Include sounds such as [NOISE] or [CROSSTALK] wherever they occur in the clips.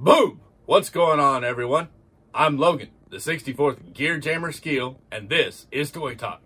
Boom! What's going on, everyone? I'm Logan, the 64th Gear Jammer Skeel, and this is Toy Talk.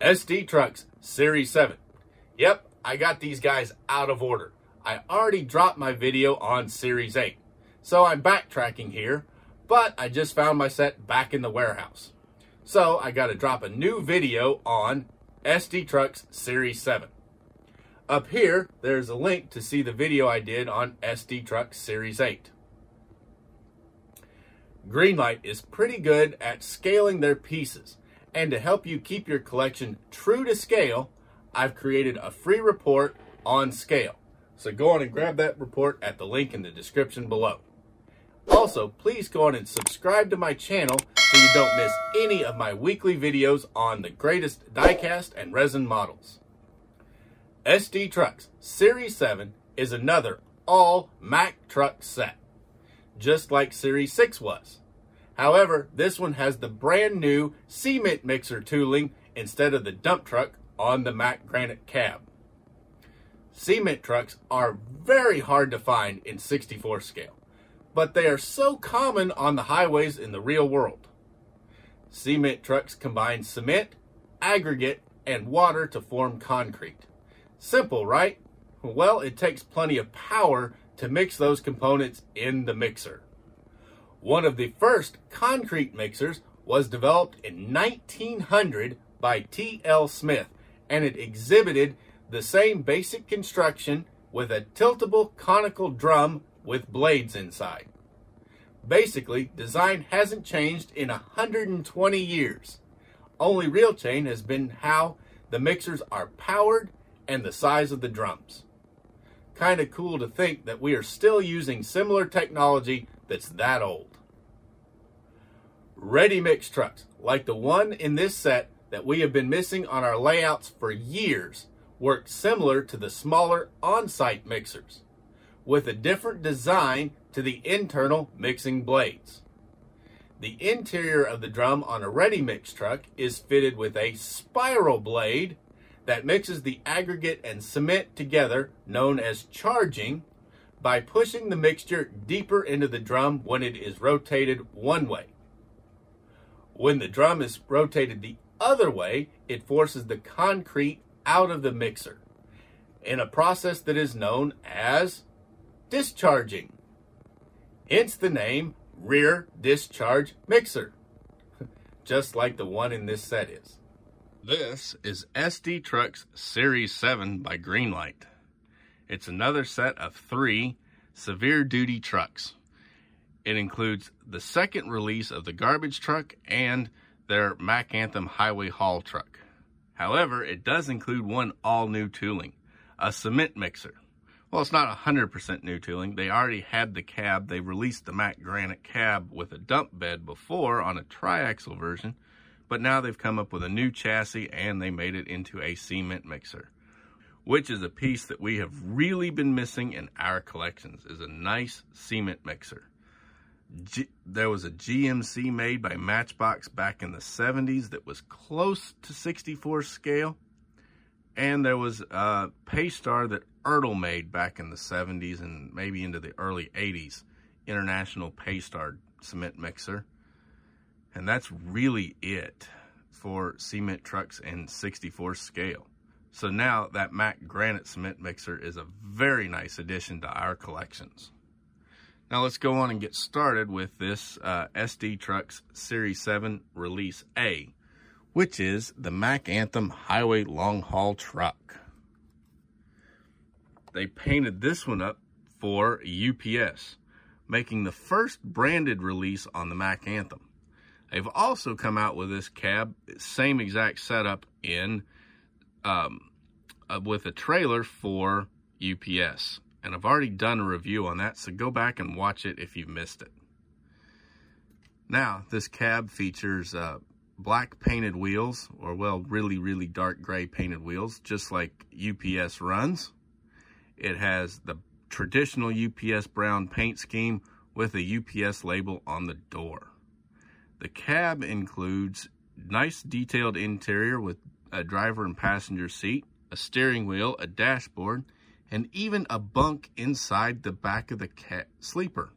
SD Trucks Series 7. Yep, I got these guys out of order. I already dropped my video on Series 8, so I'm backtracking here, but I just found my set back in the warehouse. So I got to drop a new video on SD Trucks Series 7. Up here, there's a link to see the video I did on SD Truck Series 8. Greenlight is pretty good at scaling their pieces, and to help you keep your collection true to scale, I've created a free report on scale. So go on and grab that report at the link in the description below. Also, please go on and subscribe to my channel so you don't miss any of my weekly videos on the greatest diecast and resin models. SD Trucks Series 7 is another all Mack truck set, just like Series 6 was. However, this one has the brand new cement mixer tooling instead of the dump truck on the Mack Granite cab. Cement trucks are very hard to find in 64 scale, but they are so common on the highways in the real world. Cement trucks combine cement, aggregate, and water to form concrete. Simple, right? Well, it takes plenty of power to mix those components in the mixer. One of the first concrete mixers was developed in 1900 by T.L. Smith, and it exhibited the same basic construction with a tiltable conical drum with blades inside. Basically, design hasn't changed in 120 years. Only real change has been how the mixers are powered and the size of the drums. Kind of cool to think that we are still using similar technology that's that old. Ready mix trucks, like the one in this set that we have been missing on our layouts for years, work similar to the smaller on-site mixers, with a different design to the internal mixing blades. The interior of the drum on a ready mix truck is fitted with a spiral blade that mixes the aggregate and cement together, known as charging, by pushing the mixture deeper into the drum when it is rotated one way. When the drum is rotated the other way, it forces the concrete out of the mixer in a process that is known as discharging. Hence the name rear discharge mixer, [LAUGHS] just like the one in this set is. This is SD Trucks Series 7 by Greenlight. It's another set of three severe duty trucks. It includes the second release of the garbage truck and their Mack Anthem highway haul truck. However, it does include one all new tooling, a cement mixer. Well, it's not 100% new tooling. They already had the cab. They released the Mack Granite cab with a dump bed before on a triaxle version, but now they've come up with a new chassis and they made it into a cement mixer, which is a piece that we have really been missing in our collections, is a nice cement mixer. G there was a GMC made by Matchbox back in the 70s that was close to 64 scale. And there was a Paystar that Ertl made back in the 70s and maybe into the early 80s. International Paystar cement mixer. And that's really it for cement trucks in 64 scale. So now that Mack Granite cement mixer is a very nice addition to our collections. Now let's go on and get started with this uh, SD Trucks Series 7 Release A, which is the Mack Anthem Highway Long Haul Truck. They painted this one up for UPS, making the first branded release on the Mack Anthem. They've also come out with this cab, same exact setup in um, uh, with a trailer for UPS. And I've already done a review on that, so go back and watch it if you've missed it. Now, this cab features uh, black painted wheels, or well, really, really dark gray painted wheels, just like UPS runs. It has the traditional UPS brown paint scheme with a UPS label on the door. The cab includes nice detailed interior with a driver and passenger seat, a steering wheel, a dashboard, and even a bunk inside the back of the sleeper.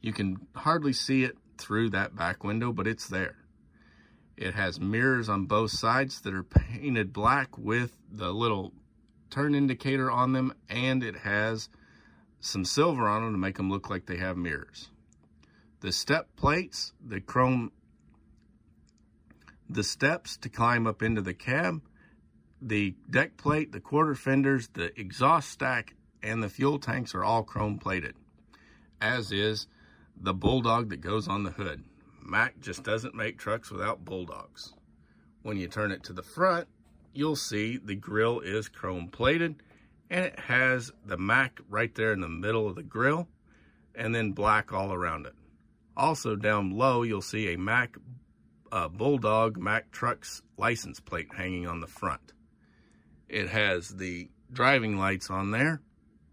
You can hardly see it through that back window, but it's there. It has mirrors on both sides that are painted black with the little turn indicator on them, and it has some silver on them to make them look like they have mirrors. The step plates, the chrome, the steps to climb up into the cab, the deck plate, the quarter fenders, the exhaust stack, and the fuel tanks are all chrome plated, as is the bulldog that goes on the hood. Mack just doesn't make trucks without bulldogs. When you turn it to the front, you'll see the grill is chrome plated and it has the Mack right there in the middle of the grill and then black all around it. Also down low, you'll see a Mack uh, Bulldog Mack Trucks license plate hanging on the front. It has the driving lights on there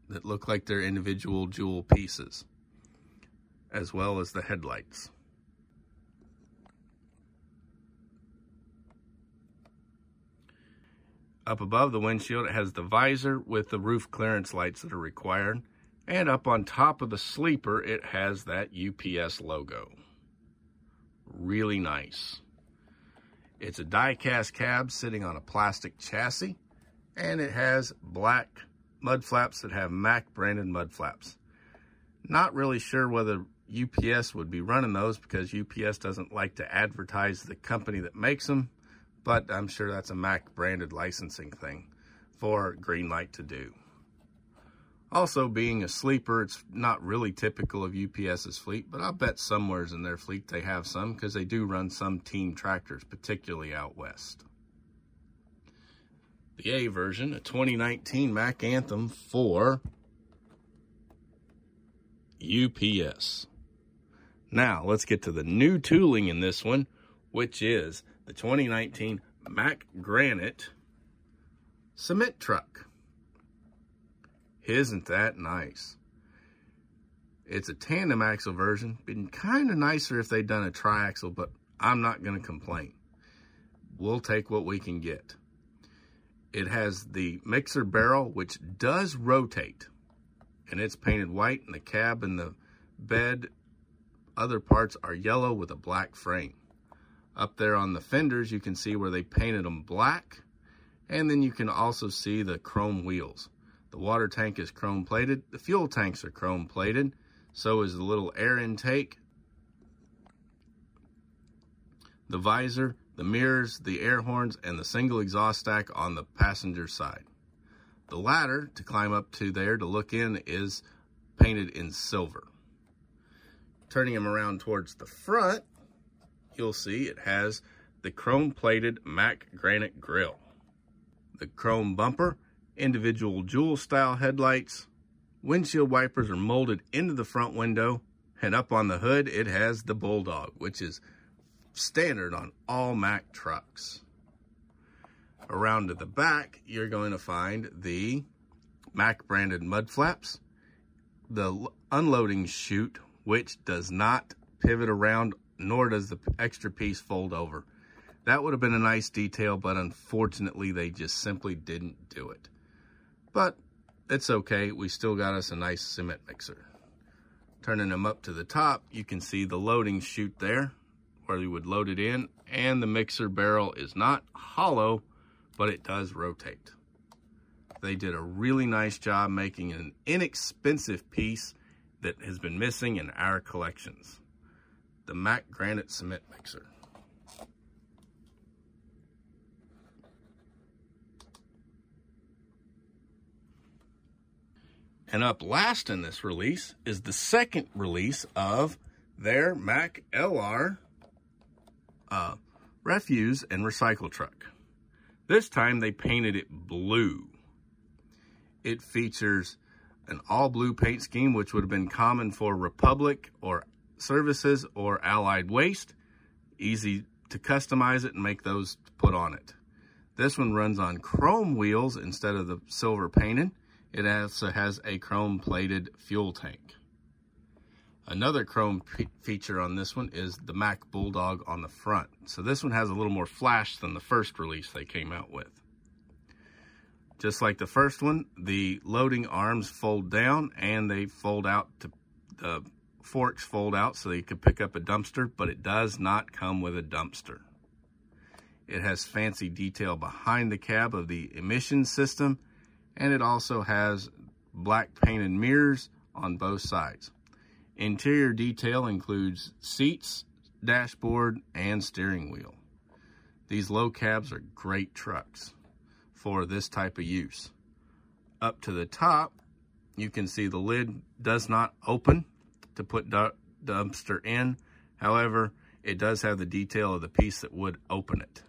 that look like they're individual jewel pieces, as well as the headlights. Up above the windshield, it has the visor with the roof clearance lights that are required. And up on top of the sleeper, it has that UPS logo. Really nice. It's a die-cast cab sitting on a plastic chassis, and it has black mud flaps that have Mack branded mud flaps. Not really sure whether UPS would be running those because UPS doesn't like to advertise the company that makes them, but I'm sure that's a Mack branded licensing thing for Greenlight to do. Also, being a sleeper, it's not really typical of UPS's fleet, but I bet somewheres in their fleet they have some because they do run some team tractors, particularly out west. The A version, a 2019 Mack Anthem for UPS. Now, let's get to the new tooling in this one, which is the 2019 Mack Granite cement truck. Isn't that nice? It's a tandem axle version. Been kind of nicer if they'd done a triaxle, but I'm not going to complain. We'll take what we can get. It has the mixer barrel, which does rotate, and it's painted white, and the cab and the bed, other parts are yellow with a black frame. Up there on the fenders, you can see where they painted them black. And then you can also see the chrome wheels. The water tank is chrome plated. The fuel tanks are chrome plated. So is the little air intake. The visor, the mirrors, the air horns, and the single exhaust stack on the passenger side. The ladder to climb up to there to look in is painted in silver. Turning him around towards the front, you'll see it has the chrome plated Mack Granite Grill. The chrome bumper, individual jewel style headlights, windshield wipers are molded into the front window, and up on the hood it has the Bulldog, which is standard on all Mack trucks. Around to the back, you're going to find the Mack branded mud flaps, the unloading chute, which does not pivot around nor does the extra piece fold over. That would have been a nice detail, but unfortunately, they just simply didn't do it. But it's okay. We still got us a nice cement mixer. Turning them up to the top, you can see the loading chute there, where you would load it in, and the mixer barrel is not hollow, but it does rotate. They did a really nice job making an inexpensive piece that has been missing in our collections the Mack Granite Cement Mixer. And up last in this release is the second release of their Mack LR uh, refuse and recycle truck. This time they painted it blue. It features an all blue paint scheme, which would have been common for Republic or services or allied waste. Easy to customize it and make those put on it. This one runs on chrome wheels instead of the silver painted. It also has a chrome plated fuel tank. Another chrome feature on this one is the Mack Bulldog on the front. So this one has a little more flash than the first release they came out with. Just like the first one, the loading arms fold down and they fold out to the forks fold out so you could pick up a dumpster, but it does not come with a dumpster. It has fancy detail behind the cab of the emission system, and it also has black painted mirrors on both sides. Interior detail includes seats, dashboard, and steering wheel. These low cabs are great trucks for this type of use. Up to the top, you can see the lid does not open to put dumpster in. However, it does have the detail of the piece that would open it.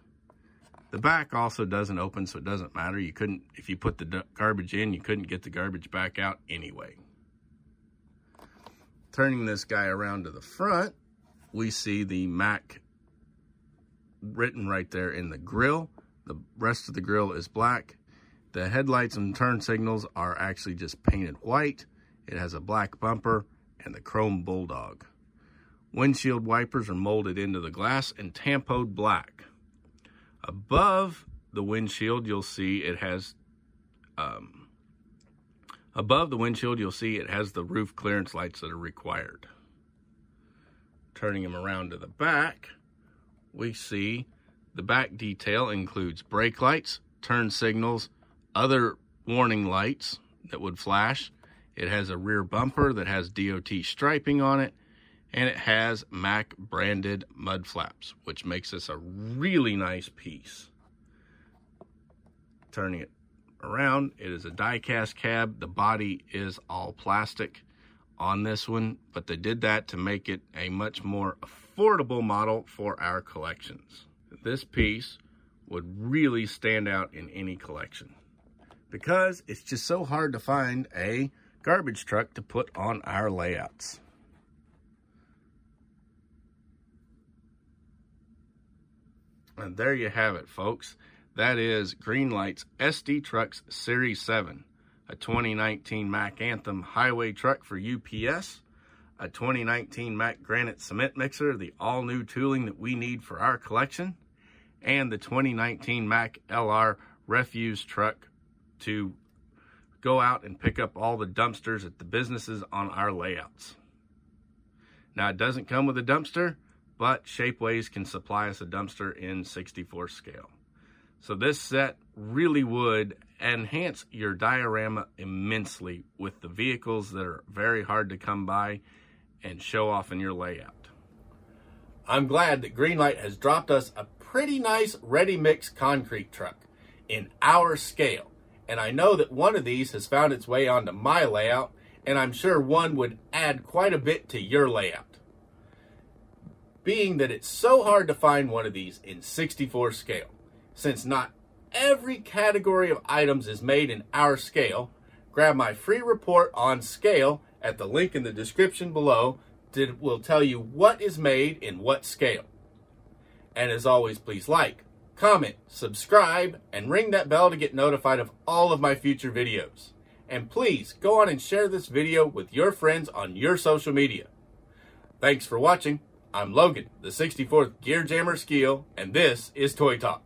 The back also doesn't open, so it doesn't matter. You couldn't, if you put the garbage in, you couldn't get the garbage back out anyway. Turning this guy around to the front, we see the Mack written right there in the grill. The rest of the grill is black. The headlights and turn signals are actually just painted white. It has a black bumper and the chrome bulldog. Windshield wipers are molded into the glass and tampoed black. Above the windshield, you'll see it has, um, above the windshield, you'll see it has the roof clearance lights that are required. Turning them around to the back, we see the back detail includes brake lights, turn signals, other warning lights that would flash. It has a rear bumper that has DOT striping on it, and it has Mack branded mud flaps, which makes this a really nice piece. Turning it around, it is a die-cast cab. The body is all plastic on this one, but they did that to make it a much more affordable model for our collections. This piece would really stand out in any collection because it's just so hard to find a garbage truck to put on our layouts. And there you have it, folks. That is Greenlight's SD Trucks Series 7, a 2019 Mack Anthem highway truck for UPS, a 2019 Mack Granite Cement Mixer, the all-new tooling that we need for our collection, and the 2019 Mack LR refuse truck to go out and pick up all the dumpsters at the businesses on our layouts. Now, it doesn't come with a dumpster, but Shapeways can supply us a dumpster in 64 scale. So this set really would enhance your diorama immensely with the vehicles that are very hard to come by and show off in your layout. I'm glad that Greenlight has dropped us a pretty nice ready mix concrete truck in our scale. And I know that one of these has found its way onto my layout, and I'm sure one would add quite a bit to your layout. Being that it's so hard to find one of these in 64 scale, since not every category of items is made in our scale, grab my free report on scale at the link in the description below that will tell you what is made in what scale. And as always, please like, comment, subscribe, and ring that bell to get notified of all of my future videos. And please go on and share this video with your friends on your social media. Thanks for watching. I'm Logan, the 64th Gear Jammer Skeel, and this is Toy Talk.